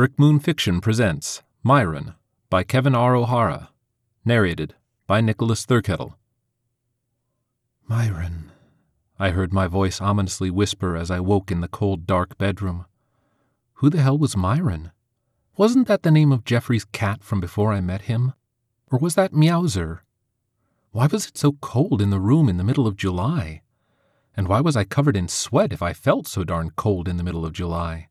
Brick Moon Fiction presents Myron by Kevin R. O'Hara. Narrated by Nicholas Thurkettle. Myron, I heard my voice ominously whisper as I woke in the cold, dark bedroom. Who the hell was Myron? Wasn't that the name of Jeffrey's cat from before I met him? Or was that Meowser? Why was it so cold in the room in the middle of July? And why was I covered in sweat if I felt so darn cold in the middle of July?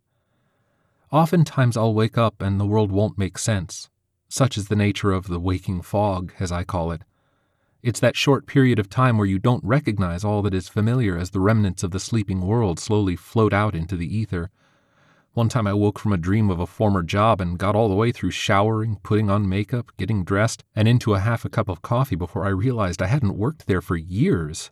Oftentimes I'll wake up and the world won't make sense. Such is the nature of the waking fog, as I call it. It's that short period of time where you don't recognize all that is familiar as the remnants of the sleeping world slowly float out into the ether. One time I woke from a dream of a former job and got all the way through showering, putting on makeup, getting dressed, and into a half a cup of coffee before I realized I hadn't worked there for years.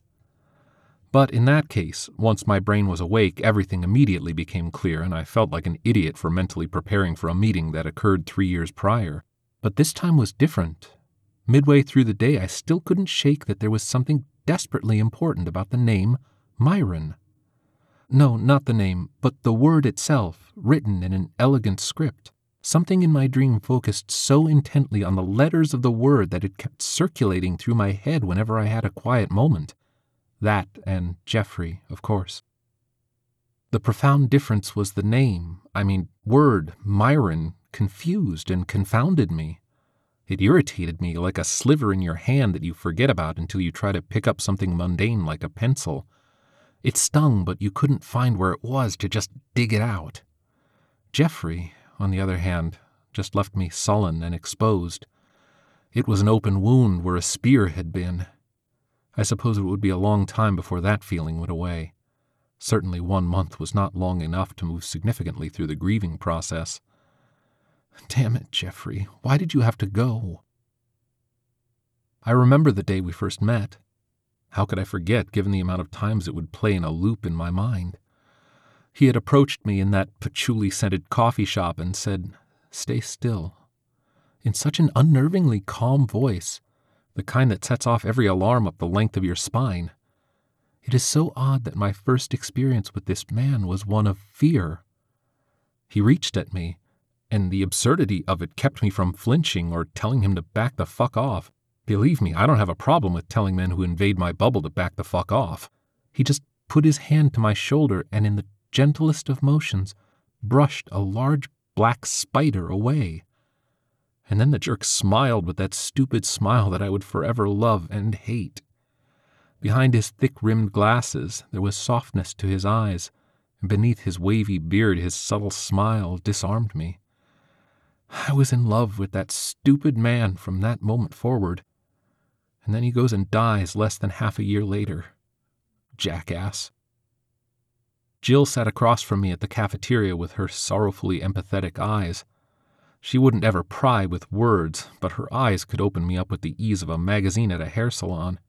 But in that case, once my brain was awake, everything immediately became clear, and I felt like an idiot for mentally preparing for a meeting that occurred three years prior. But this time was different. Midway through the day, I still couldn't shake that there was something desperately important about the name Myron. No, not the name, but the word itself, written in an elegant script. Something in my dream focused so intently on the letters of the word that it kept circulating through my head whenever I had a quiet moment. That and Jeffrey, of course. The profound difference was the name, I mean, word, Myron, confused and confounded me. It irritated me like a sliver in your hand that you forget about until you try to pick up something mundane like a pencil. It stung, but you couldn't find where it was to just dig it out. Jeffrey, on the other hand, just left me sullen and exposed. It was an open wound where a spear had been, I suppose it would be a long time before that feeling went away. Certainly one month was not long enough to move significantly through the grieving process. Damn it, Jeffrey, why did you have to go? I remember the day we first met. How could I forget, given the amount of times it would play in a loop in my mind? He had approached me in that patchouli scented coffee shop and said, Stay still, in such an unnervingly calm voice the kind that sets off every alarm up the length of your spine. It is so odd that my first experience with this man was one of fear. He reached at me, and the absurdity of it kept me from flinching or telling him to back the fuck off. Believe me, I don't have a problem with telling men who invade my bubble to back the fuck off. He just put his hand to my shoulder and, in the gentlest of motions, brushed a large black spider away. And then the jerk smiled with that stupid smile that I would forever love and hate. Behind his thick rimmed glasses, there was softness to his eyes, and beneath his wavy beard, his subtle smile disarmed me. I was in love with that stupid man from that moment forward. And then he goes and dies less than half a year later. Jackass. Jill sat across from me at the cafeteria with her sorrowfully empathetic eyes. She wouldn't ever pry with words, but her eyes could open me up with the ease of a magazine at a hair salon.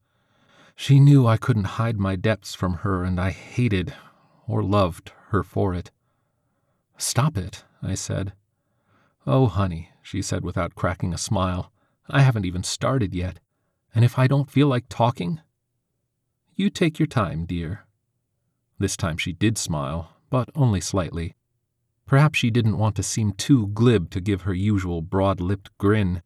She knew I couldn't hide my depths from her, and I hated, or loved, her for it. Stop it, I said. Oh, honey, she said without cracking a smile, I haven't even started yet. And if I don't feel like talking? You take your time, dear. This time she did smile, but only slightly. Perhaps she didn't want to seem too glib to give her usual broad lipped grin.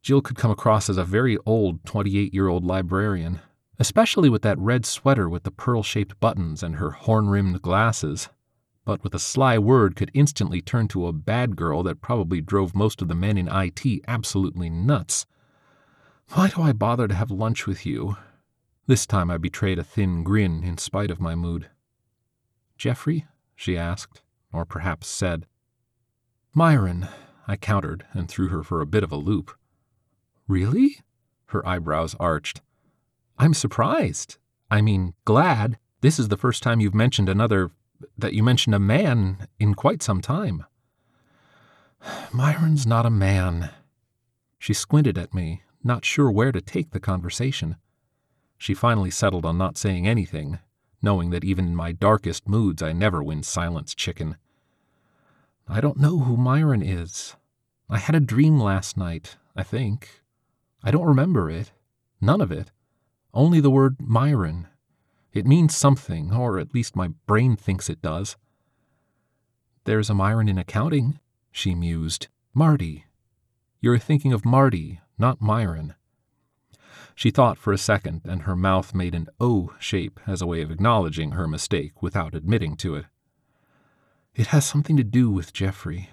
Jill could come across as a very old 28 year old librarian, especially with that red sweater with the pearl shaped buttons and her horn rimmed glasses, but with a sly word could instantly turn to a bad girl that probably drove most of the men in IT absolutely nuts. Why do I bother to have lunch with you? This time I betrayed a thin grin in spite of my mood. Jeffrey? she asked or perhaps said. Myron, I countered and threw her for a bit of a loop. Really? Her eyebrows arched. I'm surprised. I mean, glad. This is the first time you've mentioned another, that you mentioned a man in quite some time. Myron's not a man. She squinted at me, not sure where to take the conversation. She finally settled on not saying anything, knowing that even in my darkest moods I never win silence chicken. I don't know who Myron is. I had a dream last night, I think. I don't remember it. None of it. Only the word Myron. It means something, or at least my brain thinks it does. There's a Myron in accounting, she mused. Marty. You're thinking of Marty, not Myron. She thought for a second, and her mouth made an O shape as a way of acknowledging her mistake without admitting to it. It has something to do with Jeffrey,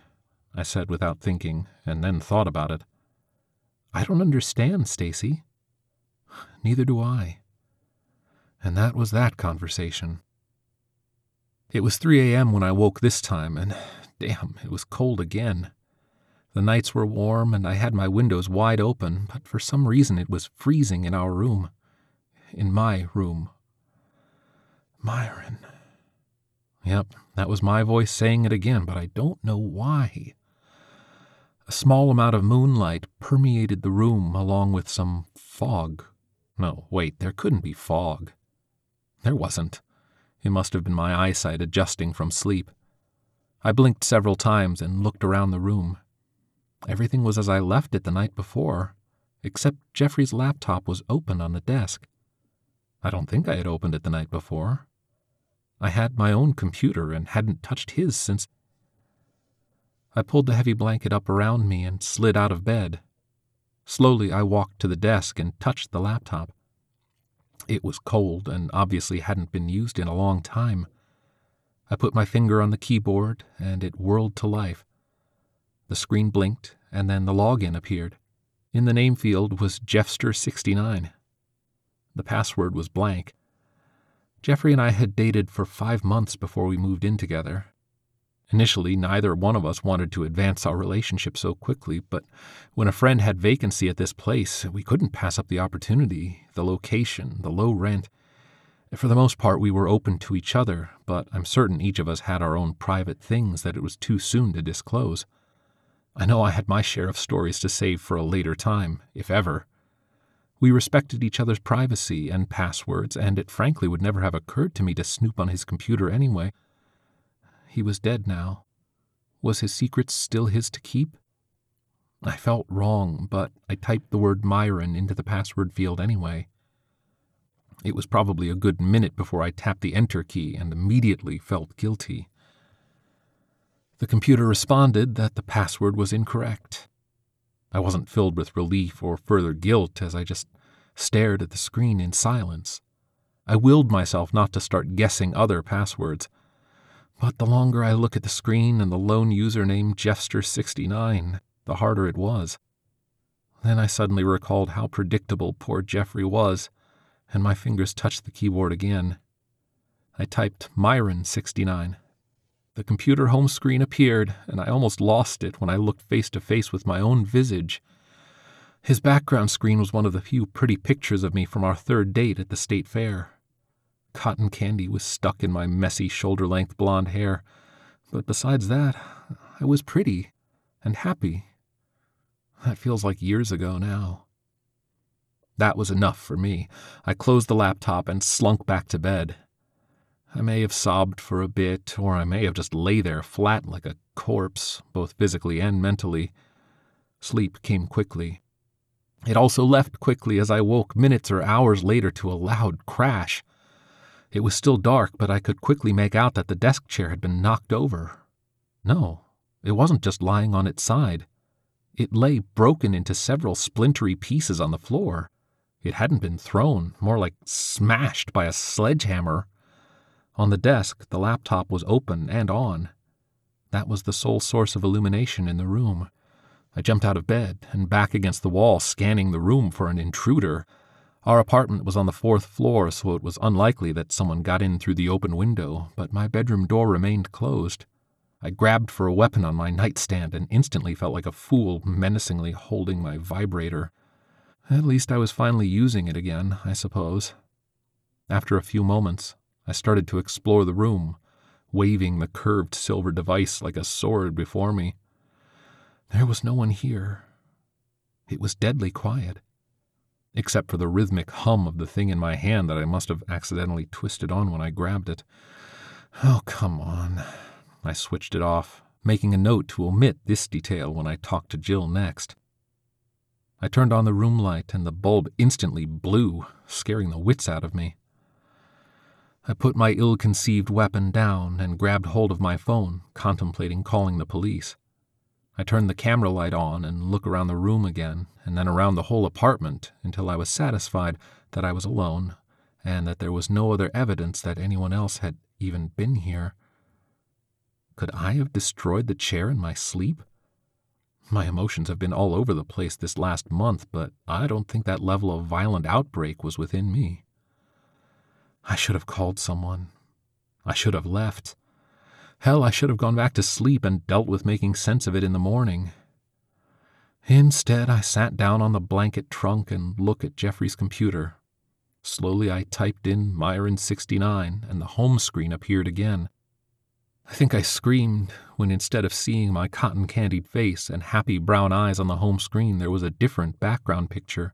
I said without thinking, and then thought about it. I don't understand, Stacy. Neither do I. And that was that conversation. It was 3 a.m. when I woke this time, and damn, it was cold again. The nights were warm, and I had my windows wide open, but for some reason it was freezing in our room. In my room. Myron. Yep, that was my voice saying it again, but I don't know why. A small amount of moonlight permeated the room along with some fog. No, wait, there couldn't be fog. There wasn't. It must have been my eyesight adjusting from sleep. I blinked several times and looked around the room. Everything was as I left it the night before, except Jeffrey's laptop was open on the desk. I don't think I had opened it the night before. I had my own computer and hadn't touched his since. I pulled the heavy blanket up around me and slid out of bed. Slowly, I walked to the desk and touched the laptop. It was cold and obviously hadn't been used in a long time. I put my finger on the keyboard and it whirled to life. The screen blinked, and then the login appeared. In the name field was Jeffster69. The password was blank. Jeffrey and I had dated for five months before we moved in together. Initially, neither one of us wanted to advance our relationship so quickly, but when a friend had vacancy at this place, we couldn't pass up the opportunity, the location, the low rent. For the most part, we were open to each other, but I'm certain each of us had our own private things that it was too soon to disclose. I know I had my share of stories to save for a later time, if ever. We respected each other's privacy and passwords, and it frankly would never have occurred to me to snoop on his computer anyway. He was dead now. Was his secret still his to keep? I felt wrong, but I typed the word Myron into the password field anyway. It was probably a good minute before I tapped the enter key and immediately felt guilty. The computer responded that the password was incorrect. I wasn't filled with relief or further guilt as I just stared at the screen in silence. I willed myself not to start guessing other passwords. But the longer I look at the screen and the lone username Jeffster69, the harder it was. Then I suddenly recalled how predictable poor Jeffrey was, and my fingers touched the keyboard again. I typed Myron69 the computer home screen appeared, and I almost lost it when I looked face to face with my own visage. His background screen was one of the few pretty pictures of me from our third date at the state fair. Cotton candy was stuck in my messy shoulder length blonde hair, but besides that, I was pretty and happy. That feels like years ago now. That was enough for me. I closed the laptop and slunk back to bed. I may have sobbed for a bit, or I may have just lay there flat like a corpse, both physically and mentally. Sleep came quickly. It also left quickly as I woke minutes or hours later to a loud crash. It was still dark, but I could quickly make out that the desk chair had been knocked over. No, it wasn't just lying on its side. It lay broken into several splintery pieces on the floor. It hadn't been thrown, more like smashed by a sledgehammer. On the desk, the laptop was open and on. That was the sole source of illumination in the room. I jumped out of bed and back against the wall, scanning the room for an intruder. Our apartment was on the fourth floor, so it was unlikely that someone got in through the open window, but my bedroom door remained closed. I grabbed for a weapon on my nightstand and instantly felt like a fool menacingly holding my vibrator. At least I was finally using it again, I suppose. After a few moments, I started to explore the room, waving the curved silver device like a sword before me. There was no one here. It was deadly quiet, except for the rhythmic hum of the thing in my hand that I must have accidentally twisted on when I grabbed it. Oh, come on. I switched it off, making a note to omit this detail when I talked to Jill next. I turned on the room light, and the bulb instantly blew, scaring the wits out of me. I put my ill conceived weapon down and grabbed hold of my phone, contemplating calling the police. I turned the camera light on and looked around the room again, and then around the whole apartment until I was satisfied that I was alone and that there was no other evidence that anyone else had even been here. Could I have destroyed the chair in my sleep? My emotions have been all over the place this last month, but I don't think that level of violent outbreak was within me. I should have called someone. I should have left. Hell, I should have gone back to sleep and dealt with making sense of it in the morning. Instead, I sat down on the blanket trunk and looked at Jeffrey's computer. Slowly, I typed in Myron 69, and the home screen appeared again. I think I screamed when instead of seeing my cotton candied face and happy brown eyes on the home screen, there was a different background picture.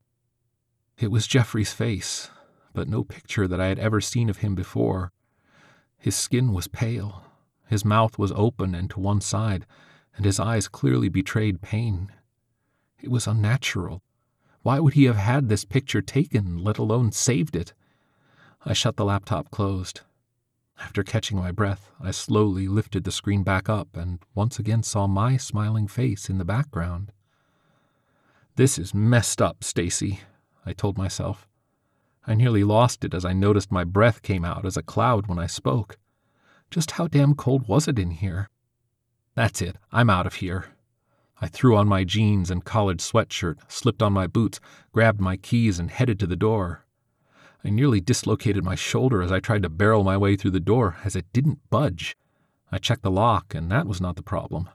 It was Jeffrey's face, but no picture that I had ever seen of him before. His skin was pale, his mouth was open and to one side, and his eyes clearly betrayed pain. It was unnatural. Why would he have had this picture taken, let alone saved it? I shut the laptop closed. After catching my breath, I slowly lifted the screen back up and once again saw my smiling face in the background. This is messed up, Stacy, I told myself. I nearly lost it as I noticed my breath came out as a cloud when I spoke. Just how damn cold was it in here? That's it, I'm out of here. I threw on my jeans and collared sweatshirt, slipped on my boots, grabbed my keys, and headed to the door. I nearly dislocated my shoulder as I tried to barrel my way through the door, as it didn't budge. I checked the lock, and that was not the problem.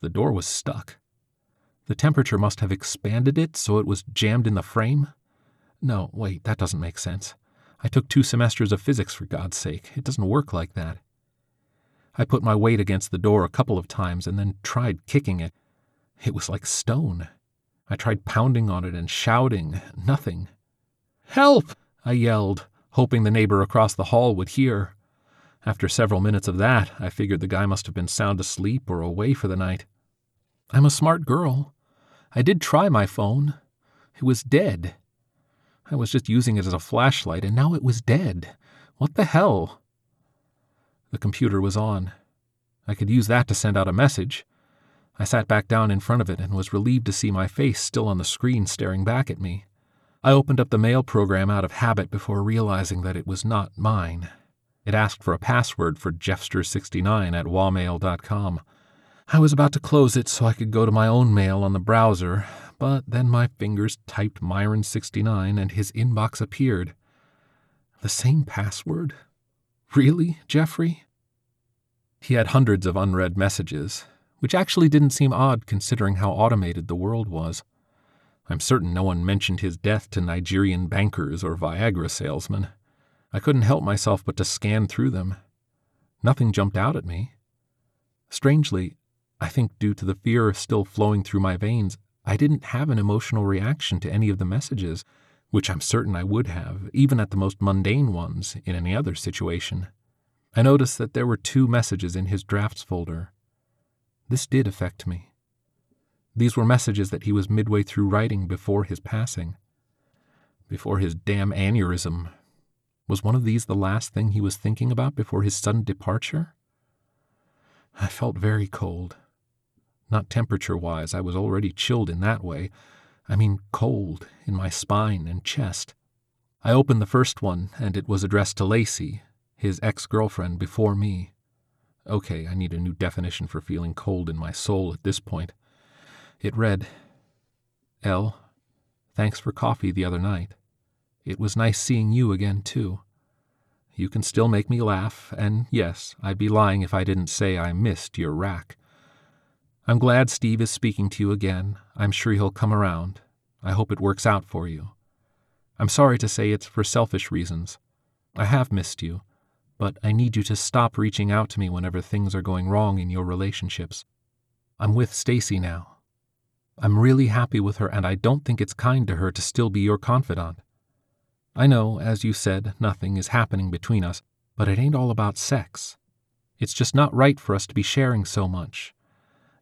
The door was stuck. The temperature must have expanded it so it was jammed in the frame? No, wait, that doesn't make sense. I took two semesters of physics, for God's sake. It doesn't work like that. I put my weight against the door a couple of times and then tried kicking it. It was like stone. I tried pounding on it and shouting. Nothing. Help! I yelled, hoping the neighbor across the hall would hear. After several minutes of that, I figured the guy must have been sound asleep or away for the night. I'm a smart girl. I did try my phone. It was dead. I was just using it as a flashlight, and now it was dead. What the hell? The computer was on. I could use that to send out a message. I sat back down in front of it and was relieved to see my face still on the screen staring back at me. I opened up the mail program out of habit before realizing that it was not mine. It asked for a password for Jeffster69 at wawmail.com. I was about to close it so I could go to my own mail on the browser, but then my fingers typed Myron69 and his inbox appeared. The same password? Really, Jeffrey? He had hundreds of unread messages, which actually didn't seem odd considering how automated the world was. I'm certain no one mentioned his death to Nigerian bankers or Viagra salesmen. I couldn't help myself but to scan through them. Nothing jumped out at me. Strangely, I think due to the fear still flowing through my veins, I didn't have an emotional reaction to any of the messages which I'm certain I would have, even at the most mundane ones, in any other situation. I noticed that there were two messages in his drafts folder. This did affect me. These were messages that he was midway through writing before his passing. Before his damn aneurysm. Was one of these the last thing he was thinking about before his sudden departure? I felt very cold. Not temperature wise, I was already chilled in that way, I mean cold, in my spine and chest. I opened the first one, and it was addressed to Lacey, his ex girlfriend before me. Okay, I need a new definition for feeling cold in my soul at this point. It read L. Thanks for coffee the other night. It was nice seeing you again, too. You can still make me laugh, and yes, I'd be lying if I didn't say I missed your rack. I'm glad Steve is speaking to you again. I'm sure he'll come around. I hope it works out for you. I'm sorry to say it's for selfish reasons. I have missed you, but I need you to stop reaching out to me whenever things are going wrong in your relationships. I'm with Stacy now. I'm really happy with her, and I don't think it's kind to her to still be your confidant. I know, as you said, nothing is happening between us, but it ain't all about sex. It's just not right for us to be sharing so much.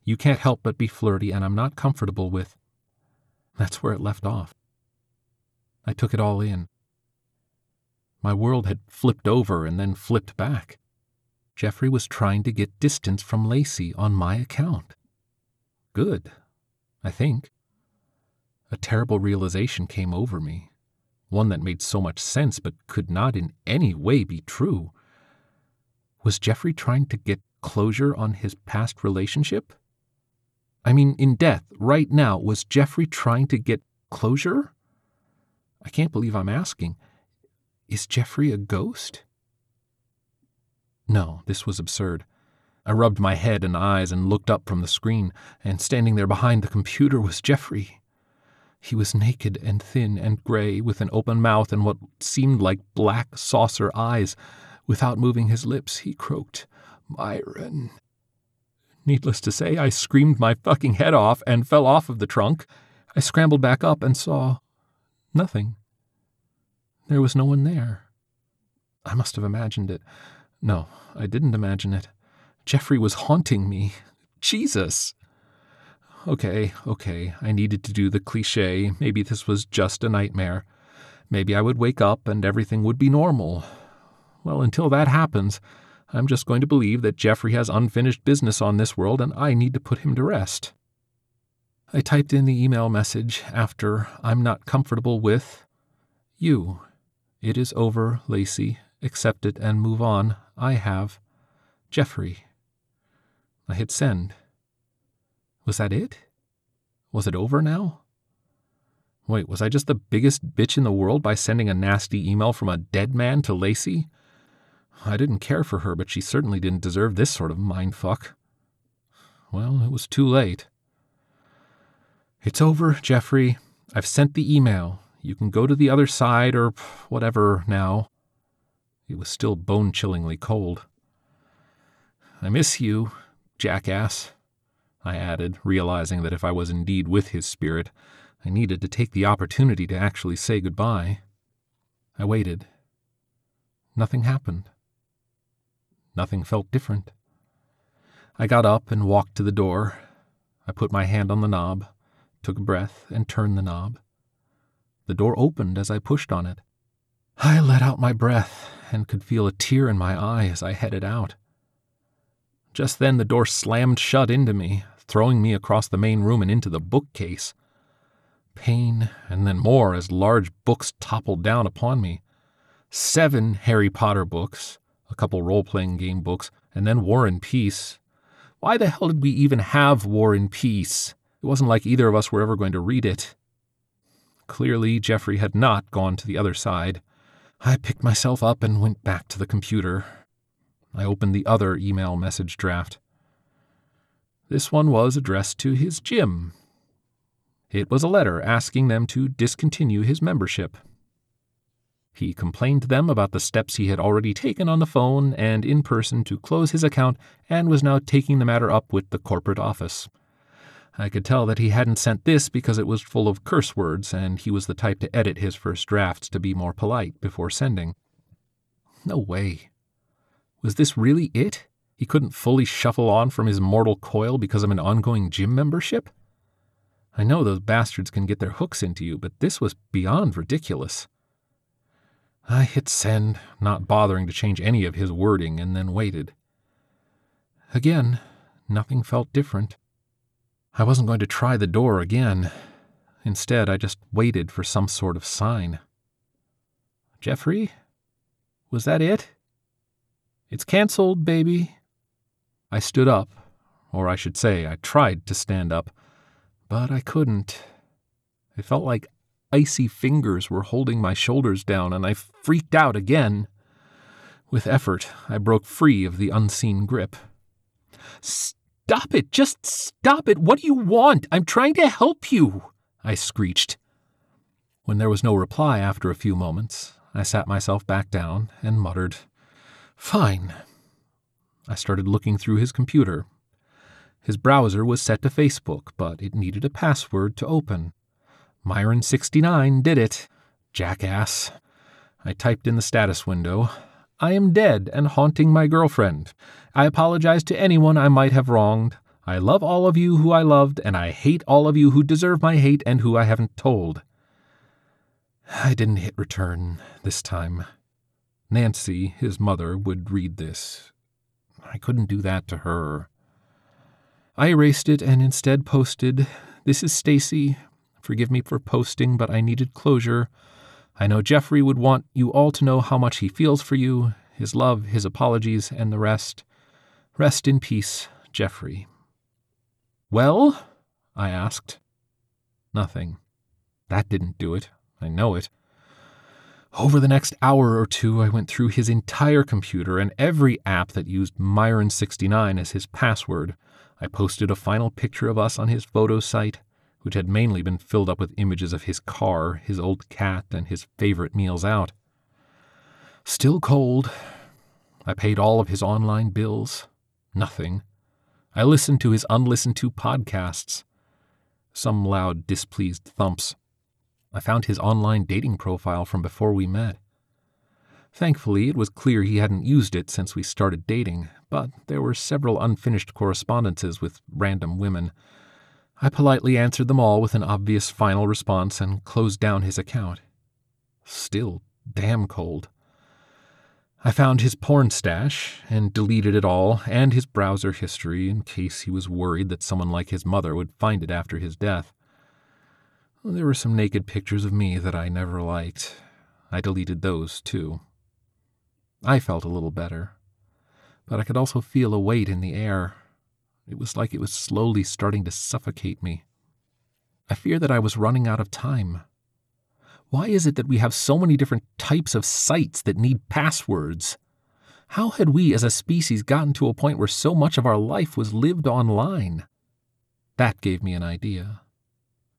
You can't help but be flirty, and I'm not comfortable with. That's where it left off. I took it all in. My world had flipped over and then flipped back. Jeffrey was trying to get distance from Lacey on my account. good, I think. A terrible realization came over me, one that made so much sense but could not in any way be true. Was Jeffrey trying to get closure on his past relationship? I mean, in death, right now, was Jeffrey trying to get closure? I can't believe I'm asking. Is Jeffrey a ghost? No, this was absurd. I rubbed my head and eyes and looked up from the screen, and standing there behind the computer was Jeffrey. He was naked and thin and gray, with an open mouth and what seemed like black saucer eyes. Without moving his lips, he croaked, Myron. Needless to say, I screamed my fucking head off and fell off of the trunk. I scrambled back up and saw nothing. There was no one there. I must have imagined it. No, I didn't imagine it. Jeffrey was haunting me. Jesus! Okay, okay, I needed to do the cliche. Maybe this was just a nightmare. Maybe I would wake up and everything would be normal. Well, until that happens, I'm just going to believe that Jeffrey has unfinished business on this world and I need to put him to rest. I typed in the email message after I'm not comfortable with you. It is over, Lacey. Accept it and move on. I have. Jeffrey. I hit send. Was that it? Was it over now? Wait, was I just the biggest bitch in the world by sending a nasty email from a dead man to Lacey? I didn't care for her, but she certainly didn't deserve this sort of mindfuck. Well, it was too late. It's over, Jeffrey. I've sent the email. You can go to the other side or whatever now. It was still bone chillingly cold. I miss you, jackass, I added, realizing that if I was indeed with his spirit, I needed to take the opportunity to actually say goodbye. I waited. Nothing happened. Nothing felt different. I got up and walked to the door. I put my hand on the knob, took a breath, and turned the knob. The door opened as I pushed on it. I let out my breath and could feel a tear in my eye as I headed out. Just then the door slammed shut into me, throwing me across the main room and into the bookcase. Pain, and then more as large books toppled down upon me. Seven Harry Potter books, a couple role playing game books, and then War and Peace. Why the hell did we even have War and Peace? It wasn't like either of us were ever going to read it. Clearly, Jeffrey had not gone to the other side. I picked myself up and went back to the computer. I opened the other email message draft. This one was addressed to his gym. It was a letter asking them to discontinue his membership. He complained to them about the steps he had already taken on the phone and in person to close his account and was now taking the matter up with the corporate office. I could tell that he hadn't sent this because it was full of curse words, and he was the type to edit his first drafts to be more polite before sending. No way. Was this really it? He couldn't fully shuffle on from his mortal coil because of an ongoing gym membership? I know those bastards can get their hooks into you, but this was beyond ridiculous. I hit send, not bothering to change any of his wording, and then waited. Again, nothing felt different. I wasn't going to try the door again. Instead, I just waited for some sort of sign. Jeffrey? Was that it? It's canceled, baby. I stood up, or I should say, I tried to stand up, but I couldn't. It felt like icy fingers were holding my shoulders down, and I freaked out again. With effort, I broke free of the unseen grip. Stop it! Just stop it! What do you want? I'm trying to help you! I screeched. When there was no reply after a few moments, I sat myself back down and muttered, Fine. I started looking through his computer. His browser was set to Facebook, but it needed a password to open. Myron69 did it. Jackass. I typed in the status window. I am dead and haunting my girlfriend. I apologize to anyone I might have wronged. I love all of you who I loved, and I hate all of you who deserve my hate and who I haven't told. I didn't hit return this time. Nancy, his mother, would read this. I couldn't do that to her. I erased it and instead posted, This is Stacy. Forgive me for posting, but I needed closure. I know Jeffrey would want you all to know how much he feels for you, his love, his apologies, and the rest. Rest in peace, Jeffrey. Well? I asked. Nothing. That didn't do it. I know it. Over the next hour or two, I went through his entire computer and every app that used Myron69 as his password. I posted a final picture of us on his photo site, which had mainly been filled up with images of his car, his old cat, and his favorite meals out. Still cold. I paid all of his online bills. Nothing. I listened to his unlistened to podcasts. Some loud, displeased thumps. I found his online dating profile from before we met. Thankfully, it was clear he hadn't used it since we started dating, but there were several unfinished correspondences with random women. I politely answered them all with an obvious final response and closed down his account. Still damn cold. I found his porn stash and deleted it all and his browser history in case he was worried that someone like his mother would find it after his death. There were some naked pictures of me that I never liked. I deleted those, too. I felt a little better, but I could also feel a weight in the air. It was like it was slowly starting to suffocate me. I fear that I was running out of time. Why is it that we have so many different types of sites that need passwords? How had we as a species gotten to a point where so much of our life was lived online? That gave me an idea.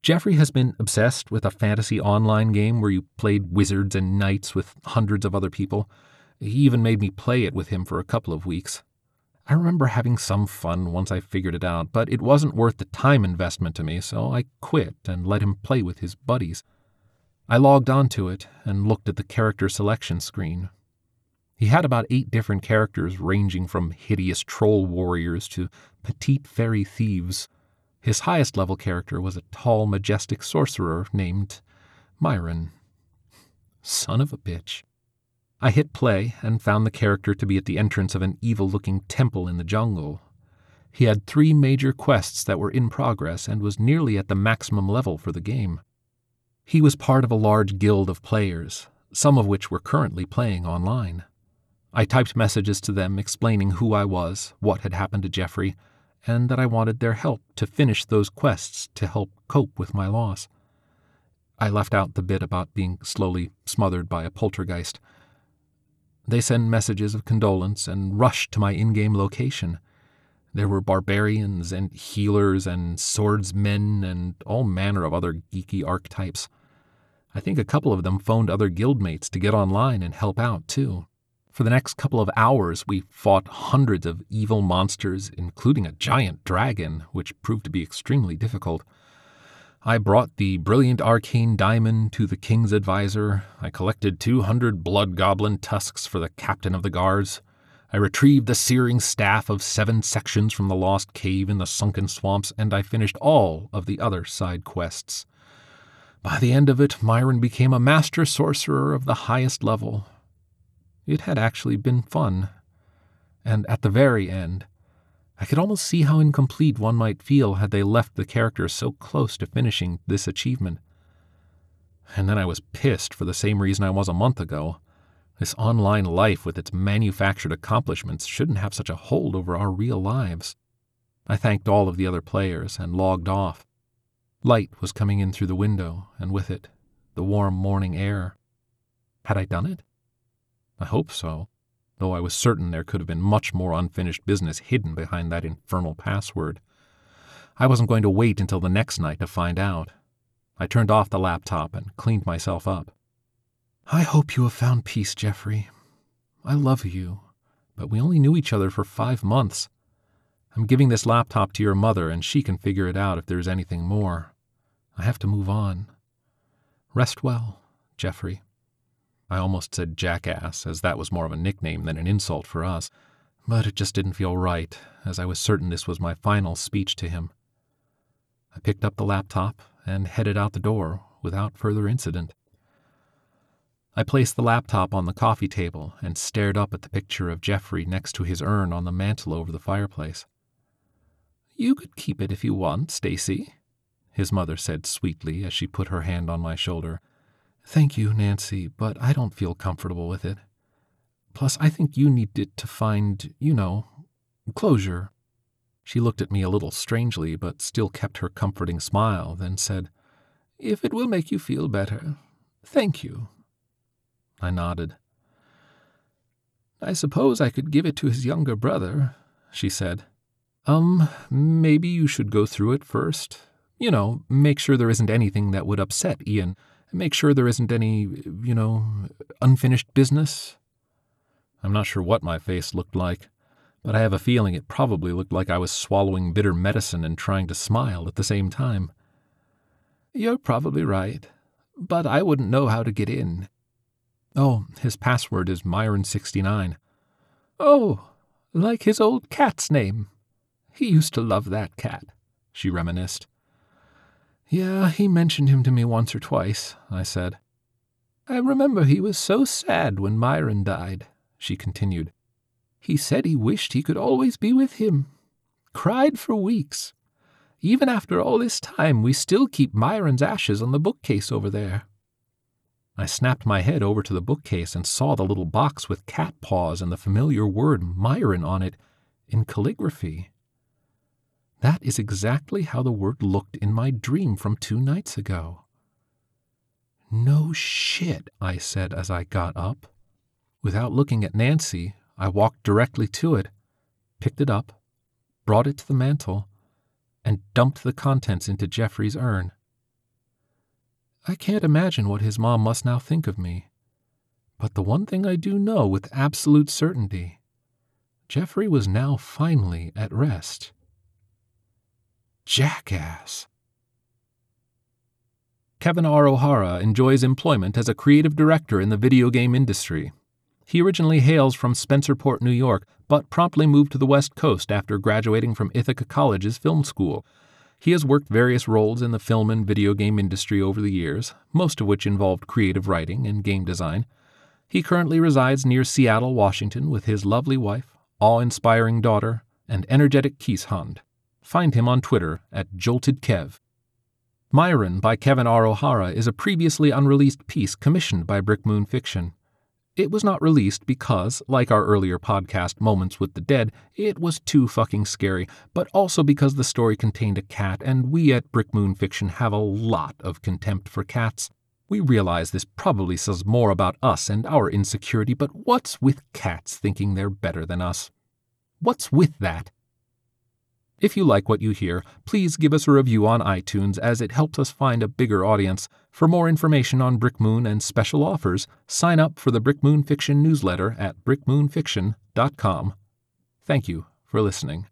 Jeffrey has been obsessed with a fantasy online game where you played wizards and knights with hundreds of other people. He even made me play it with him for a couple of weeks. I remember having some fun once I figured it out, but it wasn't worth the time investment to me, so I quit and let him play with his buddies. I logged onto it and looked at the character selection screen. He had about eight different characters, ranging from hideous troll warriors to petite fairy thieves. His highest level character was a tall, majestic sorcerer named Myron. Son of a bitch. I hit play and found the character to be at the entrance of an evil looking temple in the jungle. He had three major quests that were in progress and was nearly at the maximum level for the game. He was part of a large guild of players, some of which were currently playing online. I typed messages to them explaining who I was, what had happened to Jeffrey, and that I wanted their help to finish those quests to help cope with my loss. I left out the bit about being slowly smothered by a poltergeist. They send messages of condolence and rush to my in game location. There were barbarians and healers and swordsmen and all manner of other geeky archetypes. I think a couple of them phoned other guildmates to get online and help out, too. For the next couple of hours, we fought hundreds of evil monsters, including a giant dragon, which proved to be extremely difficult. I brought the brilliant arcane diamond to the king's adviser. I collected 200 blood goblin tusks for the captain of the guards. I retrieved the searing staff of seven sections from the lost cave in the sunken swamps, and I finished all of the other side quests. By the end of it, Myron became a master sorcerer of the highest level, it had actually been fun. And at the very end, I could almost see how incomplete one might feel had they left the character so close to finishing this achievement. And then I was pissed for the same reason I was a month ago. This online life with its manufactured accomplishments shouldn't have such a hold over our real lives. I thanked all of the other players and logged off. Light was coming in through the window, and with it, the warm morning air. Had I done it? I hope so, though I was certain there could have been much more unfinished business hidden behind that infernal password. I wasn't going to wait until the next night to find out. I turned off the laptop and cleaned myself up. I hope you have found peace, Jeffrey. I love you, but we only knew each other for five months. I'm giving this laptop to your mother, and she can figure it out if there's anything more. I have to move on. Rest well, Jeffrey. I almost said jackass, as that was more of a nickname than an insult for us, but it just didn't feel right, as I was certain this was my final speech to him. I picked up the laptop and headed out the door without further incident. I placed the laptop on the coffee table and stared up at the picture of Jeffrey next to his urn on the mantel over the fireplace. You could keep it if you want, Stacy, his mother said sweetly as she put her hand on my shoulder. Thank you, Nancy, but I don't feel comfortable with it. Plus, I think you need it to find, you know, closure. She looked at me a little strangely, but still kept her comforting smile, then said, If it will make you feel better, thank you. I nodded. I suppose I could give it to his younger brother, she said. Um, maybe you should go through it first. You know, make sure there isn't anything that would upset Ian. Make sure there isn't any, you know, unfinished business. I'm not sure what my face looked like, but I have a feeling it probably looked like I was swallowing bitter medicine and trying to smile at the same time. You're probably right, but I wouldn't know how to get in. Oh, his password is Myron69. Oh, like his old cat's name. He used to love that cat, she reminisced. Yeah, he mentioned him to me once or twice, I said. I remember he was so sad when Myron died, she continued. He said he wished he could always be with him. Cried for weeks. Even after all this time, we still keep Myron's ashes on the bookcase over there. I snapped my head over to the bookcase and saw the little box with cat paws and the familiar word Myron on it in calligraphy. That is exactly how the word looked in my dream from two nights ago. No shit, I said as I got up. Without looking at Nancy, I walked directly to it, picked it up, brought it to the mantel, and dumped the contents into Jeffrey's urn. I can't imagine what his mom must now think of me. But the one thing I do know with absolute certainty Jeffrey was now finally at rest. Jackass. Kevin R. O'Hara enjoys employment as a creative director in the video game industry. He originally hails from Spencerport, New York, but promptly moved to the West Coast after graduating from Ithaca College's film school. He has worked various roles in the film and video game industry over the years, most of which involved creative writing and game design. He currently resides near Seattle, Washington, with his lovely wife, awe inspiring daughter, and energetic Keeshond. Find him on Twitter at JoltedKev. Myron by Kevin R. O'Hara is a previously unreleased piece commissioned by Brick Moon Fiction. It was not released because, like our earlier podcast, Moments with the Dead, it was too fucking scary, but also because the story contained a cat, and we at Brick Moon Fiction have a lot of contempt for cats. We realize this probably says more about us and our insecurity, but what's with cats thinking they're better than us? What's with that? If you like what you hear, please give us a review on iTunes as it helps us find a bigger audience. For more information on Brickmoon and special offers, sign up for the Brickmoon Fiction newsletter at brickmoonfiction.com. Thank you for listening.